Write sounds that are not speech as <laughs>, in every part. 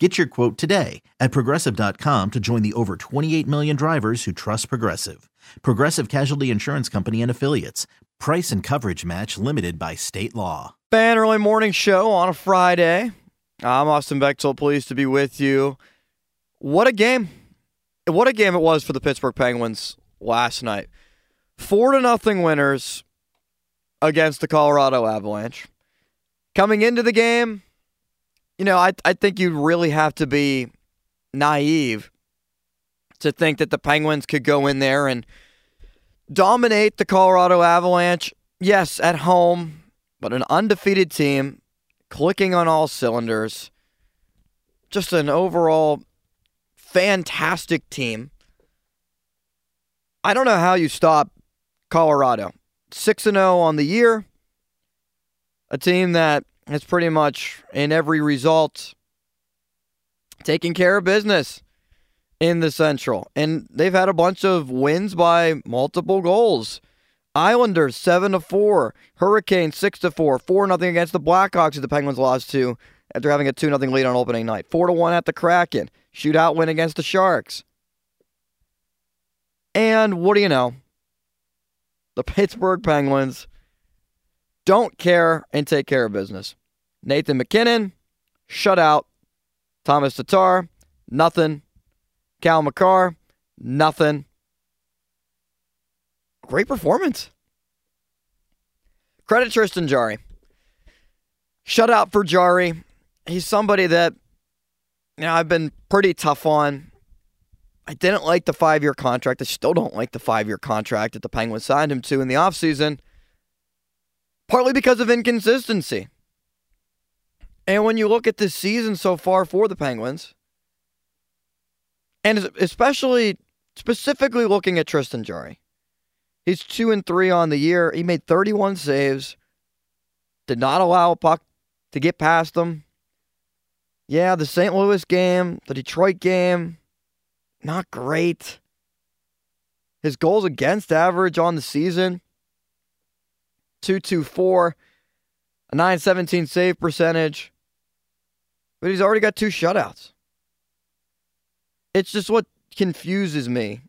Get your quote today at progressive.com to join the over 28 million drivers who trust Progressive. Progressive Casualty Insurance Company and Affiliates. Price and coverage match limited by state law. Fan early morning show on a Friday. I'm Austin Bechtold, pleased to be with you. What a game. What a game it was for the Pittsburgh Penguins last night. Four to nothing winners against the Colorado Avalanche. Coming into the game, you know, I I think you really have to be naive to think that the Penguins could go in there and dominate the Colorado Avalanche. Yes, at home, but an undefeated team, clicking on all cylinders. Just an overall fantastic team. I don't know how you stop Colorado. 6 0 on the year. A team that has pretty much, in every result, taken care of business in the Central. And they've had a bunch of wins by multiple goals. Islanders 7 to 4, Hurricanes 6 to 4, 4 nothing against the Blackhawks that the Penguins lost to after having a 2 0 lead on opening night. 4 to 1 at the Kraken, shootout win against the Sharks. And what do you know? The Pittsburgh Penguins don't care and take care of business. Nathan MacKinnon, shutout. Thomas Tatar, nothing. Cal Makar, nothing. Great performance. Credit Tristan Jarry. Shutout for Jarry. He's somebody that you know I've been pretty tough on. I didn't like the five year contract. I still don't like the five year contract that the Penguins signed him to in the offseason, partly because of inconsistency. And when you look at this season so far for the Penguins, and especially specifically looking at Tristan Jarry, he's two and three on the year. He made 31 saves, did not allow a puck to get past them. Yeah, the St. Louis game, the Detroit game, not great. His goals against average on the season 224, a 917 save percentage. But he's already got two shutouts. It's just what confuses me.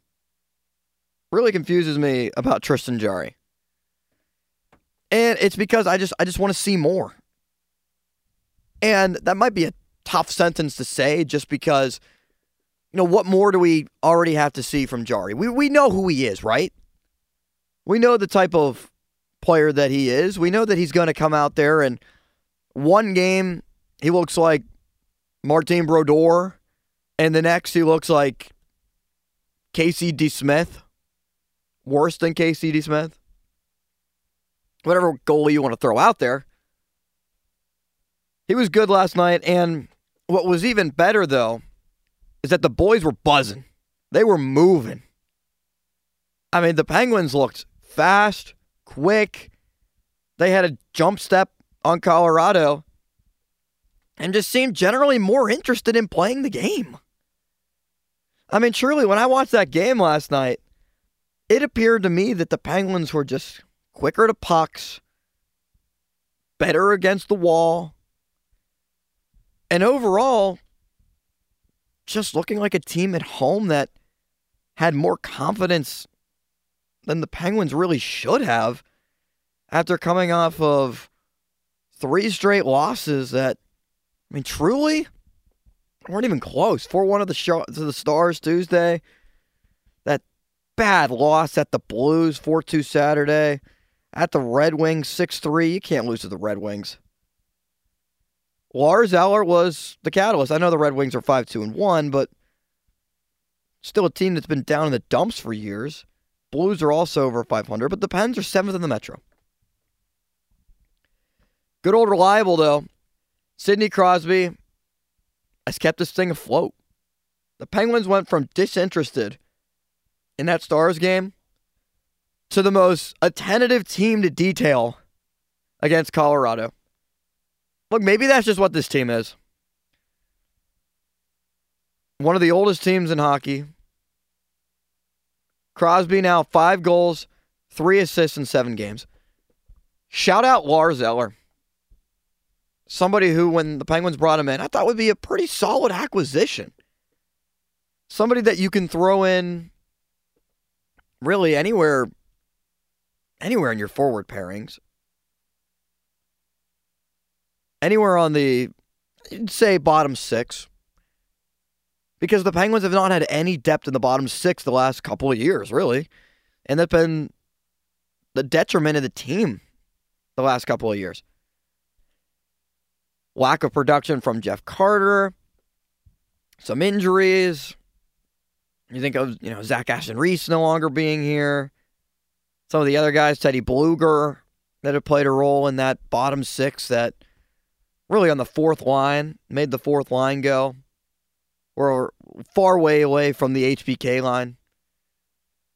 Really confuses me about Tristan Jarry. And it's because I just I just want to see more. And that might be a tough sentence to say just because you know what more do we already have to see from Jarry? We we know who he is, right? We know the type of player that he is. We know that he's going to come out there and one game he looks like Martin Brodeur, and the next he looks like Casey DeSmith, worse than Casey DeSmith. Whatever goalie you want to throw out there. He was good last night, and what was even better though is that the boys were buzzing. They were moving. I mean, the Penguins looked fast, quick. They had a jump step on Colorado and just seemed generally more interested in playing the game. I mean, truly, when I watched that game last night, it appeared to me that the Penguins were just quicker to pucks, better against the wall, and overall, just looking like a team at home that had more confidence than the Penguins really should have after coming off of three straight losses that, I mean, truly weren't even close. 4 1 of the show, to the Stars Tuesday. That bad loss at the Blues 4 2 Saturday. At the Red Wings 6 3. You can't lose to the Red Wings. Lars Eller was the catalyst. I know the Red Wings are 5 2 and 1, but still a team that's been down in the dumps for years. Blues are also over 500, but the Pens are seventh in the Metro. Good old reliable, though. Sidney Crosby has kept this thing afloat. The Penguins went from disinterested in that Stars game to the most attentive team to detail against Colorado. Look, maybe that's just what this team is. One of the oldest teams in hockey. Crosby now five goals, three assists in seven games. Shout out Lars Eller. Somebody who, when the Penguins brought him in, I thought would be a pretty solid acquisition. Somebody that you can throw in really anywhere anywhere in your forward pairings anywhere on the say bottom six because the Penguins have not had any depth in the bottom six the last couple of years, really. And that's been the detriment of the team the last couple of years. Lack of production from Jeff Carter, some injuries. You think of, you know, Zach Aston Reese no longer being here. Some of the other guys, Teddy Blueger, that have played a role in that bottom six that – really on the fourth line, made the fourth line go. We're far way away from the HBK line.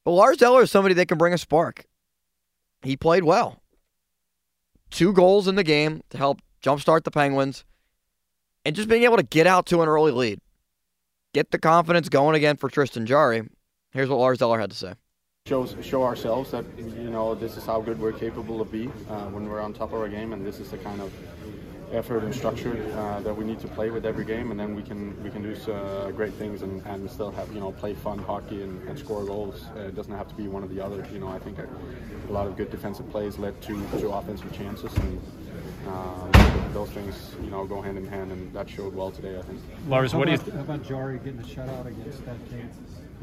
But Lars Eller is somebody that can bring a spark. He played well. Two goals in the game to help jumpstart the Penguins. And just being able to get out to an early lead. Get the confidence going again for Tristan Jarry. Here's what Lars Eller had to say. Show, show ourselves that, you know, this is how good we're capable of be uh, when we're on top of our game, and this is the kind of effort and structure uh, that we need to play with every game, and then we can we can do uh, great things and, and still have you know play fun hockey and, and score goals. Uh, it doesn't have to be one or the other. You know, I think a, a lot of good defensive plays led to, to offensive chances, and uh, those things you know go hand in hand, and that showed well today. I think. Lars, what do you? Th- how about Jarry getting a shutout against that team?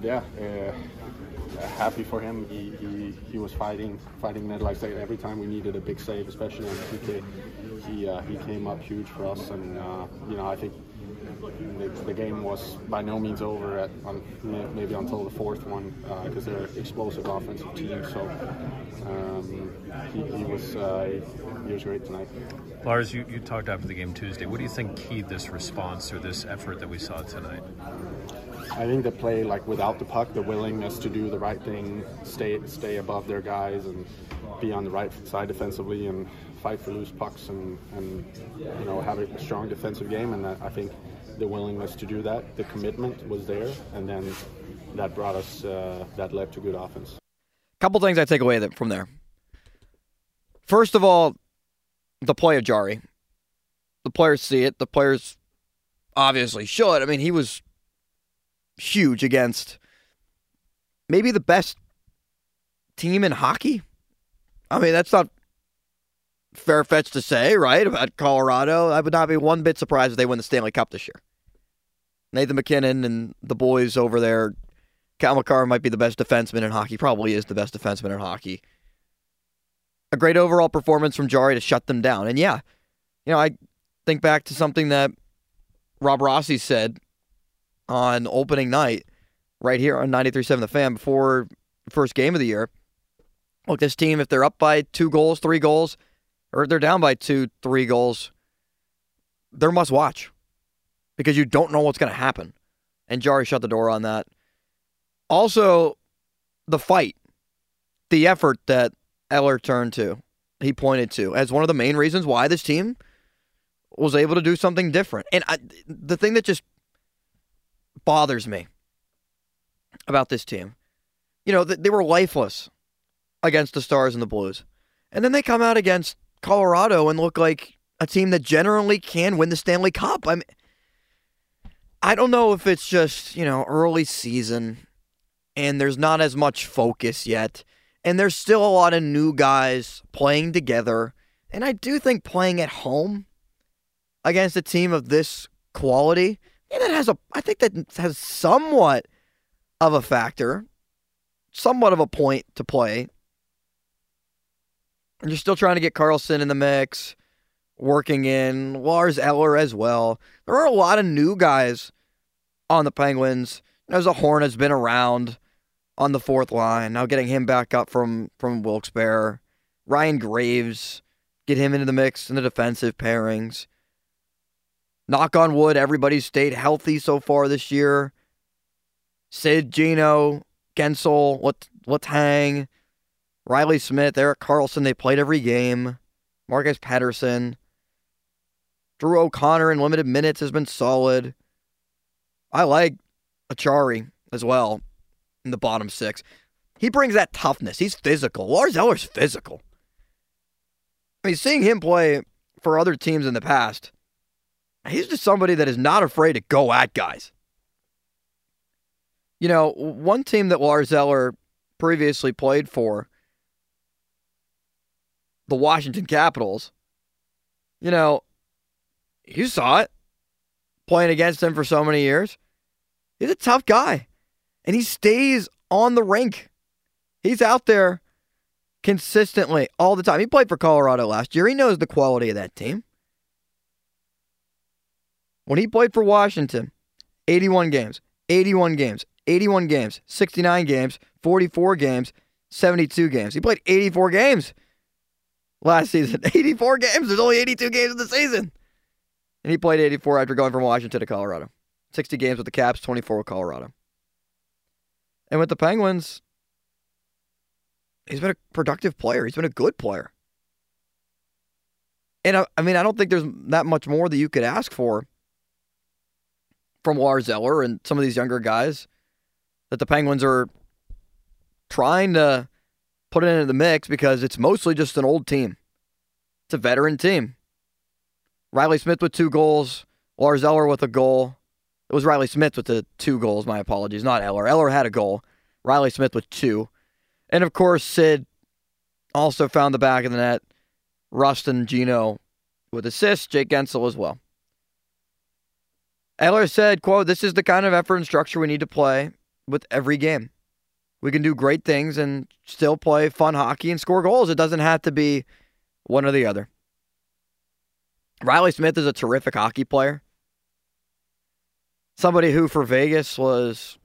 Yeah, uh, happy for him. He, he, he was fighting fighting that like every time we needed a big save, especially on PK he uh, he came up huge for us, and uh, you know I think the, the, game was by no means over at on, maybe until the fourth one because uh, they're an explosive offensive team. So um, he, he, was uh, he was great tonight. Lars, you, you talked after the game Tuesday. What do you think keyed this response or this effort that we saw tonight? I think the play, like without the puck, the willingness to do the right thing, stay stay above their guys, and be on the right side defensively, and fight for loose pucks and, and you know have a strong defensive game. And I think the willingness to do that, the commitment was there, and then that brought us uh, that led to good offense. Couple things I take away from there. First of all, the play of Jarry. The players see it. The players obviously should. I mean, he was huge against maybe the best team in hockey. I mean, that's not fair fetched to say, right, about Colorado. I would not be one bit surprised if they win the Stanley Cup this year. Nathan MacKinnon and the boys over there. Cale Makar might be the best defenseman in hockey. Probably is the best defenseman in hockey. A great overall performance from Jarry to shut them down. And yeah, you know, I think back to something that Rob Rossi said on opening night right here on 93.7 The Fan before first game of the year. Look, this team, if they're up by two goals, three goals, or they're down by two, three goals, they're must watch because you don't know what's going to happen. And Jarry shut the door on that. Also, the fight, the effort that Eller turned to, he pointed to as one of the main reasons why this team was able to do something different. And I, the thing that just bothers me about this team, you know, they were lifeless against the Stars and the Blues. And then they come out against Colorado and look like a team that generally can win the Stanley Cup. I mean, I don't know if it's just, you know, early season and there's not as much focus yet. And there's still a lot of new guys playing together. And I do think playing at home against a team of this quality, and that has a I think that has somewhat of a factor, somewhat of a point to play. And you're still trying to get Karlsson in the mix, working in Lars Eller as well. There are a lot of new guys on the Penguins. There's a Horn has been around on the fourth line. Now getting him back up from from Wilkes-Barre. Ryan Graves, get him into the mix in the defensive pairings. Knock on wood, everybody's stayed healthy so far this year. Sid, Gino, Guentzel, what hang. Reilly Smith, Erik Karlsson, they played every game. Marcus Pettersson. Drew O'Connor in limited minutes has been solid. I like Acciari as well in the bottom six. He brings that toughness. He's physical. Lars Eller's physical. I mean, seeing him play for other teams in the past, he's just somebody that is not afraid to go at guys. You know, one team that Lars Eller previously played for, the Washington Capitals, you know, you saw it playing against him for so many years. He's a tough guy, and he stays on the rink. He's out there consistently all the time. He played for Colorado last year. He knows the quality of that team. When he played for Washington, 81 games, 81 games, 81 games, 69 games, 44 games, 72 games. He played 84 games last season. <laughs> 84 games. There's only 82 games in the season. And he played 84 after going from Washington to Colorado. 60 games with the Caps, 24 with Colorado. And with the Penguins, he's been a productive player. He's been a good player. And I, I mean, I don't think there's that much more that you could ask for from Lars Eller and some of these younger guys that the Penguins are trying to put it into the mix because it's mostly just an old team. It's a veteran team. Reilly Smith with two goals, Lars Eller with a goal. It was Reilly Smith with the two goals, my apologies, not Eller. Eller had a goal. Reilly Smith with two. And of course, Sid also found the back of the net. Rustin Gino with assists, Jake Guentzel as well. Eller said, quote, this is the kind of effort and structure we need to play with every game. We can do great things and still play fun hockey and score goals. It doesn't have to be one or the other. Reilly Smith is a terrific hockey player. Somebody who for Vegas was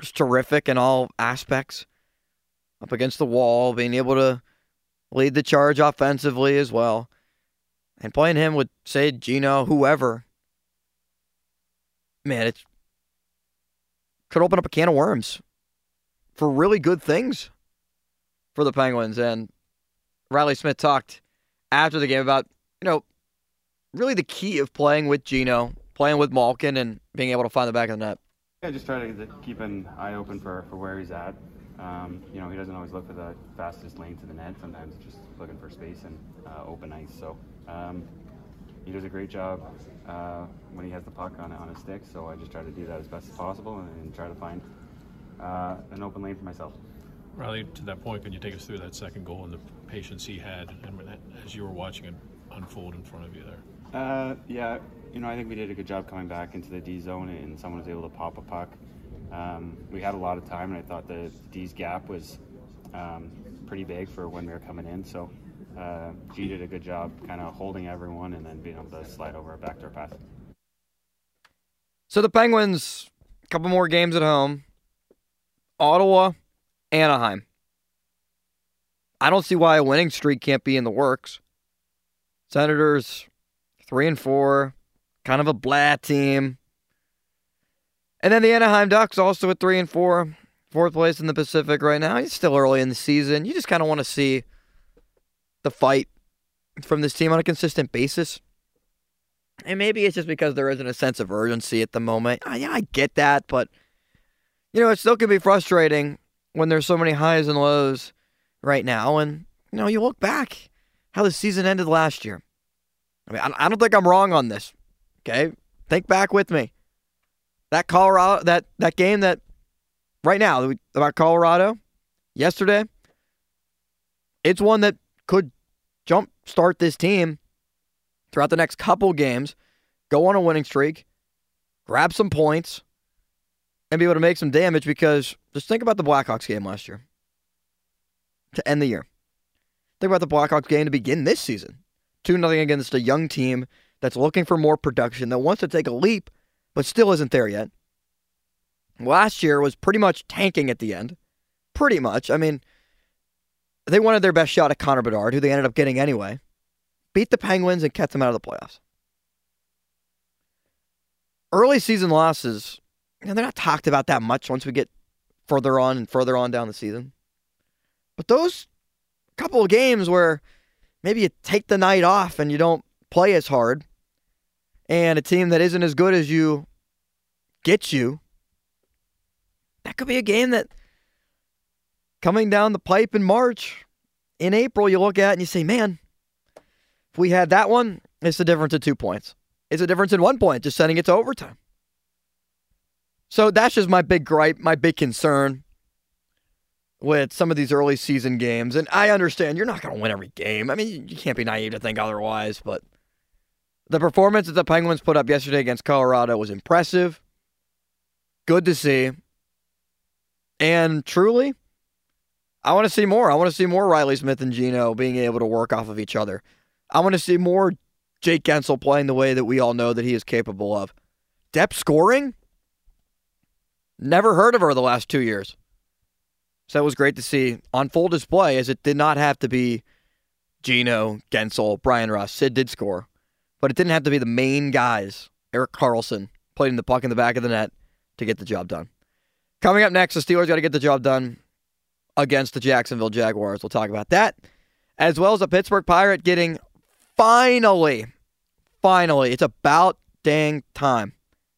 just terrific in all aspects. Up against the wall, being able to lead the charge offensively as well. And playing him with, say, Gino, whoever, man, it could open up a can of worms for really good things for the Penguins. And Reilly Smith talked after the game about, you know, really the key of playing with Gino, playing with Malkin, and being able to find the back of the net. Yeah, just try to keep an eye open for, for where he's at. Um, you know, he doesn't always look for the fastest lane to the net. Sometimes just looking for space and uh, open ice. So um, he does a great job uh, when he has the puck on on his stick. So I just try to do that as best as possible and, and try to find uh, an open lane for myself. Reilly, to that point, can you take us through that second goal and the patience he had and as you were watching it unfold in front of you there? Uh, yeah, you know, I think we did a good job coming back into the D zone and someone was able to pop a puck. Um, we had a lot of time, and I thought the D's gap was um, pretty big for when we were coming in. So uh, G did a good job kind of holding everyone and then being able to slide over a backdoor pass. So the Penguins, a couple more games at home. Ottawa, Anaheim. I don't see why a winning streak can't be in the works. Senators, three and four, kind of a blah team. And then the Anaheim Ducks also at three and four, fourth place in the Pacific right now. It's still early in the season. You just kind of want to see the fight from this team on a consistent basis. And maybe it's just because there isn't a sense of urgency at the moment. Uh, yeah, I get that, but you know, it still can be frustrating when there's so many highs and lows right now. And you know, you look back how the season ended last year. I mean, I don't think I'm wrong on this. Okay, think back with me. That Colorado, that that game that right now about Colorado yesterday, it's one that could jump start this team throughout the next couple games, go on a winning streak, grab some points, and be able to make some damage because just think about the Blackhawks game last year to end the year. Think about the Blackhawks game to begin this season. 2 0 against a young team that's looking for more production, that wants to take a leap, but still isn't there yet. Last year was pretty much tanking at the end. Pretty much. I mean, they wanted their best shot at Connor Bedard, who they ended up getting anyway. Beat the Penguins and kept them out of the playoffs. Early season losses, you know, they're not talked about that much once we get further on and further on down the season. But those couple of games where maybe you take the night off and you don't play as hard, and a team that isn't as good as you gets you, that could be a game that coming down the pipe in March, in April, you look at and you say, man, if we had that one, it's the difference of two points. It's a difference in one point, just sending it to overtime. So that's just my big gripe, my big concern with some of these early season games. And I understand you're not going to win every game. I mean, you can't be naive to think otherwise, but the performance that the Penguins put up yesterday against Colorado was impressive. Good to see. And truly, I want to see more. I want to see more Reilly Smith and Gino being able to work off of each other. I want to see more Jake Guentzel playing the way that we all know that he is capable of. Depth scoring? Never heard of her the last two years. So that was great to see on full display as it did not have to be Gino, Gensel, Bryan Rust. Sid did score, but it didn't have to be the main guys. Erik Karlsson playing the puck in the back of the net to get the job done. Coming up next, the Steelers got to get the job done against the Jacksonville Jaguars. We'll talk about that, as well as a Pittsburgh Pirate getting finally, finally, it's about dang time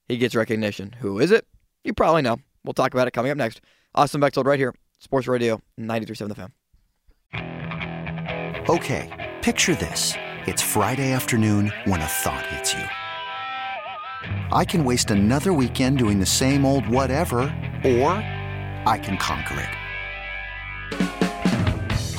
he gets recognition. Who is it? You probably know. We'll talk about it coming up next. Austin Bechtold right here, Sports Radio 93.7 The Fan. Okay, picture this. It's Friday afternoon when a thought hits you. I can waste another weekend doing the same old whatever, or I can conquer it.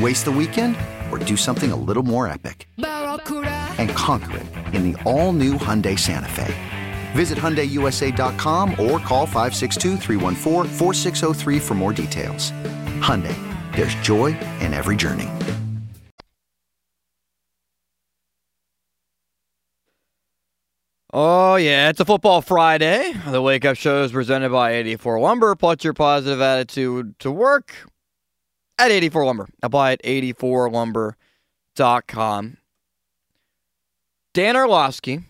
Waste the weekend or do something a little more epic? And conquer it in the all-new Hyundai Santa Fe. Visit HyundaiUSA.com or call 562 for more details. Hyundai, there's joy in every journey. Oh, yeah, it's a football Friday. The Wake Up Show is presented by 84 Lumber. Put your positive attitude to work at 84 Lumber. Apply at 84lumber.com. Dan Orlovsky,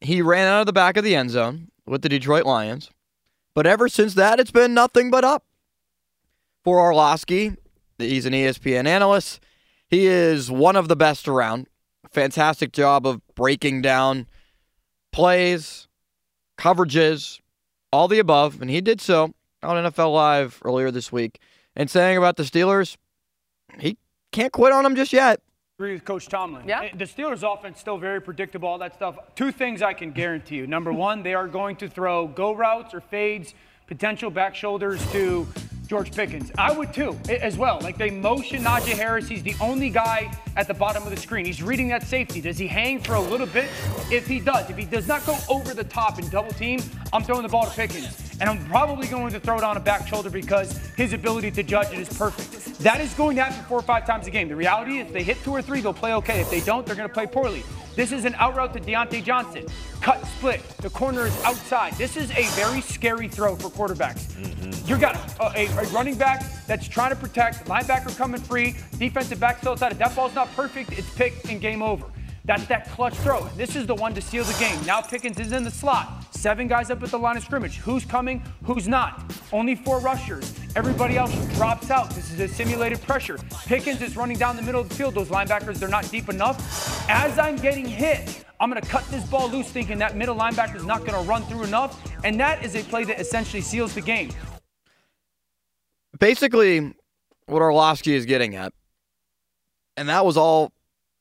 he ran out of the back of the end zone with the Detroit Lions. But ever since that, it's been nothing but up. For Orlovsky, he's an ESPN analyst. He is one of the best around. Fantastic job of breaking down plays, coverages, all the above. And he did so on NFL Live earlier this week and saying about the Steelers, he can't quit on them just yet. Agree with Coach Tomlin. Yeah. Eh, the Steelers' offense still very predictable, all that stuff. Two things I can guarantee you. Number one, they are going to throw go routes or fades, potential back shoulders to George Pickens. I would too, as well. Like they motion Najee Harris. He's the only guy at the bottom of the screen. He's reading that safety. Does he hang for a little bit? If he does, if he does not go over the top and double team, I'm throwing the ball to Pickens. And I'm probably going to throw it on a back shoulder because his ability to judge it is perfect. That is going to happen four or five times a game. The reality is, if they hit two or three, they'll play okay. If they don't, they're going to play poorly. This is an out route to Diontae Johnson. Cut split. The corner is outside. This is a very scary throw for quarterbacks. Mm-hmm. You got a, a, a running back that's trying to protect, linebacker coming free, defensive back still outside. If that ball's not perfect, it's picked and game over. That's that clutch throw. This is the one to seal the game. Now Pickens is in the slot. Seven guys up at the line of scrimmage. Who's coming? Who's not? Only four rushers. Everybody else drops out. This is a simulated pressure. Pickens is running down the middle of the field. Those linebackers, they're not deep enough. As I'm getting hit, I'm going to cut this ball loose thinking that middle linebacker is not going to run through enough. And that is a play that essentially seals the game. Basically, what Orlovsky is getting at, and that was all,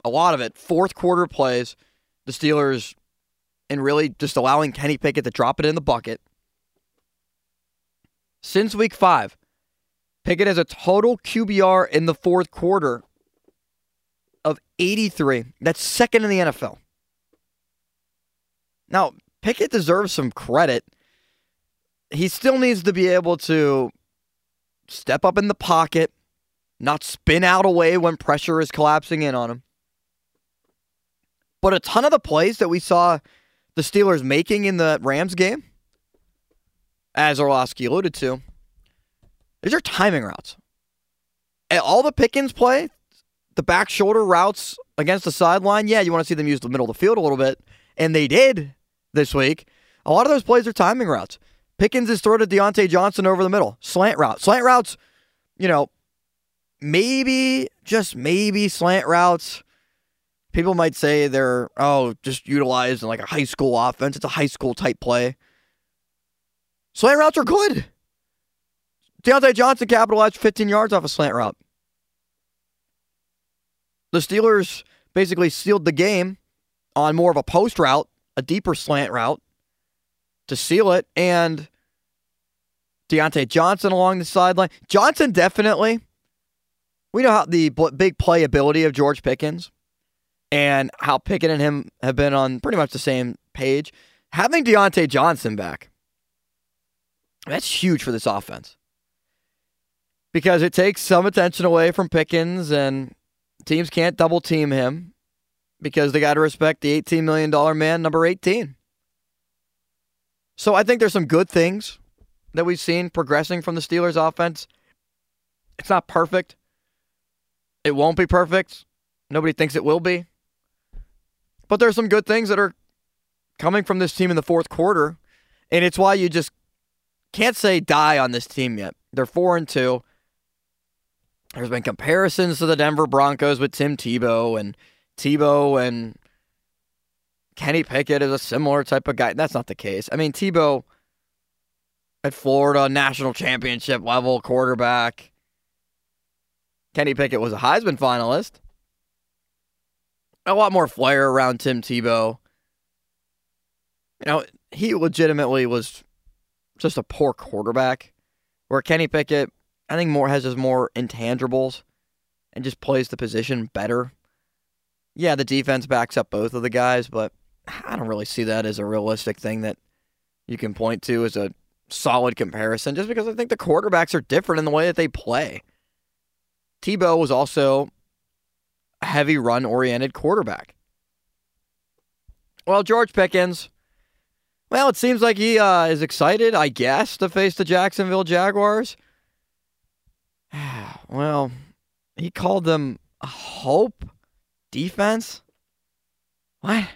a lot of it, fourth quarter plays, the Steelers, and really just allowing Kenny Pickett to drop it in the bucket. Since week five, Pickett has a total QBR in the fourth quarter of 83. That's second in the NFL. Now, Pickett deserves some credit. He still needs to be able to step up in the pocket, not spin out away when pressure is collapsing in on him. But a ton of the plays that we saw the Steelers making in the Rams game, as Orlovsky alluded to, these are timing routes. And all the Pickens play, the back shoulder routes against the sideline, yeah, you want to see them use the middle of the field a little bit, and they did this week. A lot of those plays are timing routes. Pickens is thrown to Diontae Johnson over the middle. Slant route. Slant routes, you know, maybe, just maybe slant routes. People might say they're, oh, just utilized in like a high school offense. It's a high school type play. Slant routes are good. Diontae Johnson capitalized 15 yards off a slant route. The Steelers basically sealed the game on more of a post route, a deeper slant route to seal it, and Diontae Johnson along the sideline. Johnson definitely. We know how the big playability of George Pickens and how Pickett and him have been on pretty much the same page. Having Diontae Johnson back, that's huge for this offense because it takes some attention away from Pickens, and teams can't double team him because they got to respect the $18 million man, number 18. So I think there's some good things that we've seen progressing from the Steelers offense. It's not perfect. It won't be perfect. Nobody thinks it will be. But there's some good things that are coming from this team in the fourth quarter. And it's why you just can't say die on this team yet. They're four and two. There's been comparisons to the Denver Broncos with Tim Tebow and Tebow and Kenny Pickett is a similar type of guy. That's not the case. I mean, Tebow at Florida, national championship level quarterback. Kenny Pickett was a Heisman finalist a lot more flair around Tim Tebow. You know, he legitimately was just a poor quarterback. Where Kenny Pickett, I think more has his more intangibles and just plays the position better. Yeah, the defense backs up both of the guys, but I don't really see that as a realistic thing that you can point to as a solid comparison just because I think the quarterbacks are different in the way that they play. Tebow was also a heavy run oriented quarterback. Well, George Pickens, well, it seems like he uh, is excited, I guess, to face the Jacksonville Jaguars. <sighs> well, he called them hope defense. What?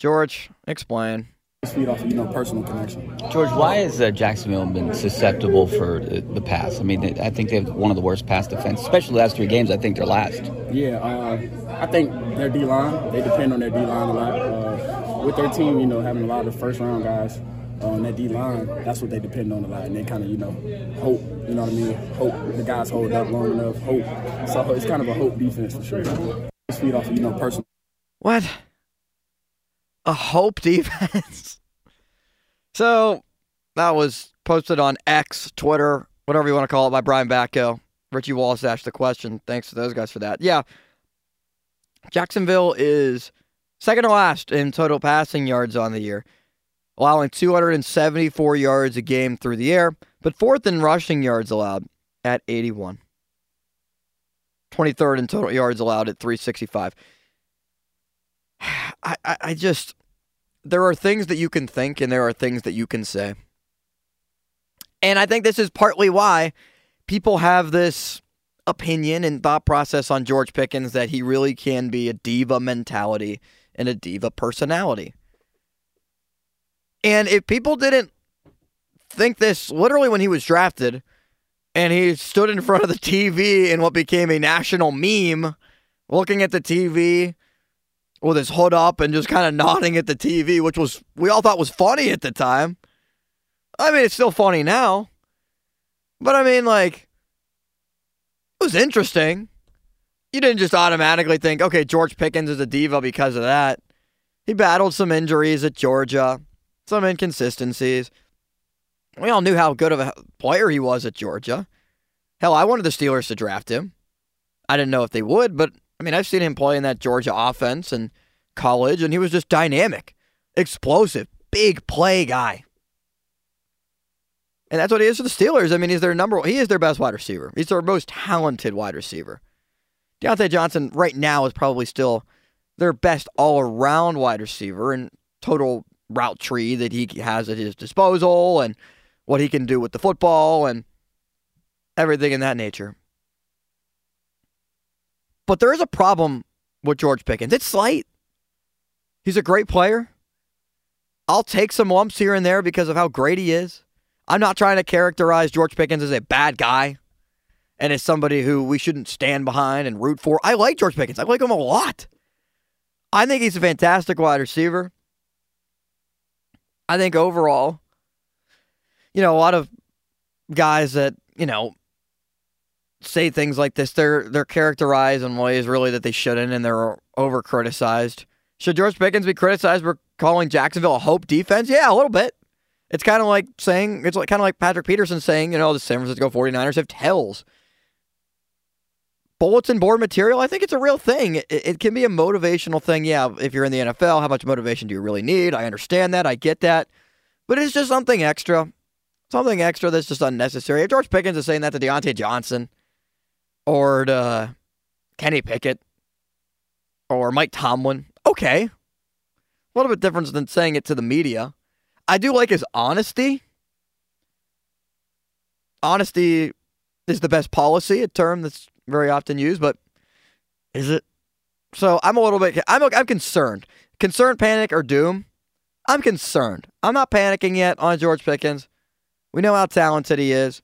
George, explain feed off you know, personal connection. George, why has uh, Jacksonville been susceptible for the, the pass? I mean, I think they have one of the worst pass defense, especially the last three games. I think they're last. Yeah, uh, I think their D line. They depend on their D line a lot. Uh, with their team, you know, having a lot of first round guys on that D line, that's what they depend on a lot, and they kind of, you know, hope. You know what I mean? Hope the guys hold up long enough. Hope. So it's kind of a hope defense for sure. Off of, you know, personal. What? a hope defense. <laughs> so that was posted on X, Twitter, whatever you want to call it, by Brian Batko. Richie Wallace asked the question. Thanks to those guys for that. Yeah. Jacksonville is second to last in total passing yards on the year, allowing 274 yards a game through the air, but fourth in rushing yards allowed at 81. 23rd in total yards allowed at 365. <sighs> I, I, I just there are things that you can think and there are things that you can say. And I think this is partly why people have this opinion and thought process on George Pickens that he really can be a diva mentality and a diva personality. And if people didn't think this literally when he was drafted and he stood in front of the TV in what became a national meme, looking at the TV with his hood up and just kind of nodding at the TV, which was we all thought was funny at the time. I mean, it's still funny now. But I mean, like, it was interesting. You didn't just automatically think, okay, George Pickens is a diva because of that. He battled some injuries at Georgia, some inconsistencies. We all knew how good of a player he was at Georgia. Hell, I wanted the Steelers to draft him. I didn't know if they would, but I mean, I've seen him play in that Georgia offense and college, and he was just dynamic, explosive, big play guy. And that's what he is for the Steelers. I mean, he's their number he is their best wide receiver. He's their most talented wide receiver. Diontae Johnson right now is probably still their best all around wide receiver and total route tree that he has at his disposal and what he can do with the football and everything in that nature. But there is a problem with George Pickens. It's slight. He's a great player. I'll take some lumps here and there because of how great he is. I'm not trying to characterize George Pickens as a bad guy and as somebody who we shouldn't stand behind and root for. I like George Pickens. I like him a lot. I think he's a fantastic wide receiver. I think overall, you know, a lot of guys that, you know, say things like this, they're they're characterized in ways really that they shouldn't and they're over criticized. Should George Pickens be criticized for calling Jacksonville a hope defense? Yeah, a little bit. It's kind of like saying, it's like, kind of like Patrick Peterson saying, you know, the San Francisco 49ers have tells. Bulletin board material, I think it's a real thing. It, it can be a motivational thing. Yeah, if you're in the NFL, how much motivation do you really need? I understand that. I get that. But it's just something extra. Something extra that's just unnecessary. If George Pickens is saying that to Diontae Johnson or to Kenny Pickett or Mike Tomlin, okay. A little bit different than saying it to the media. I do like his honesty. Honesty is the best policy, a term that's very often used, but is it? So I'm a little bit, I'm, I'm concerned. Concerned, panic, or doom? I'm concerned. I'm not panicking yet on George Pickens. We know how talented he is.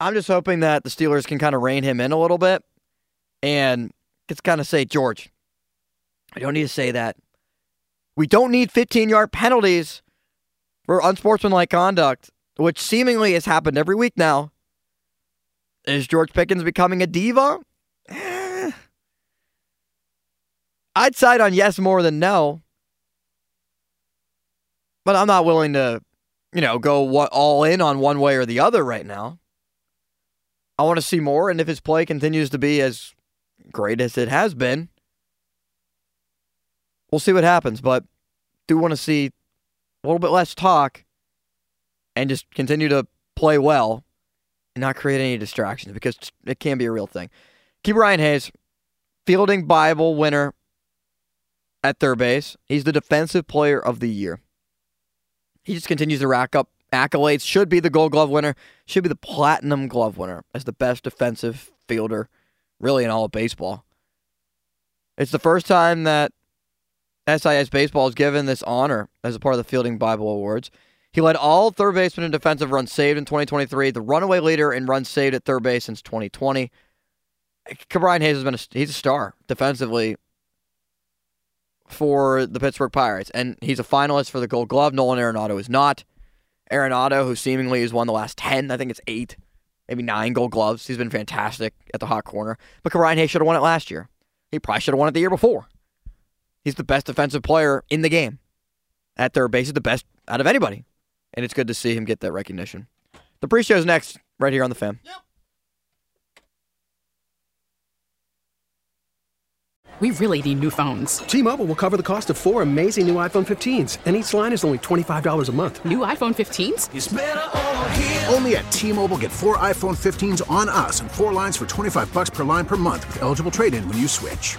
I'm just hoping that the Steelers can kind of rein him in a little bit and just kind of say, George, I don't need to say that. We don't need 15 yard penalties for unsportsmanlike conduct, which seemingly has happened every week now. Is George Pickens becoming a diva? <sighs> I'd side on yes more than no. But I'm not willing to, you know, go all in on one way or the other right now. I want to see more, and if his play continues to be as great as it has been, we'll see what happens. But do want to see a little bit less talk and just continue to play well and not create any distractions because it can be a real thing. Ke'Bryan Hayes, fielding Bible winner at third base. He's the defensive player of the year. He just continues to rack up accolades. Should be the Gold Glove winner. Should be the Platinum Glove winner as the best defensive fielder, really in all of baseball. It's the first time that SIS Baseball is given this honor as a part of the Fielding Bible Awards. He led all third basemen in defensive runs saved in 2023, the runaway leader in runs saved at third base since 2020. Ke'Bryan Hayes has been a, he's a star defensively for the Pittsburgh Pirates, and he's a finalist for the Gold Glove. Nolan Arenado is not. Arenado, who seemingly has won the last 10, I think it's eight, maybe nine Gold Gloves. He's been fantastic at the hot corner. But Ke'Bryan Hayes should have won it last year. He probably should have won it the year before. He's the best defensive player in the game. At third base, he's the best out of anybody. And it's good to see him get that recognition. The pre show's next, right here on the fam. Yep. We really need new phones. T Mobile will cover the cost of four amazing new iPhone 15s, and each line is only $25 a month. New iPhone 15s? Only at T Mobile get four iPhone 15s on us and four lines for 25 bucks per line per month with eligible trade in when you switch.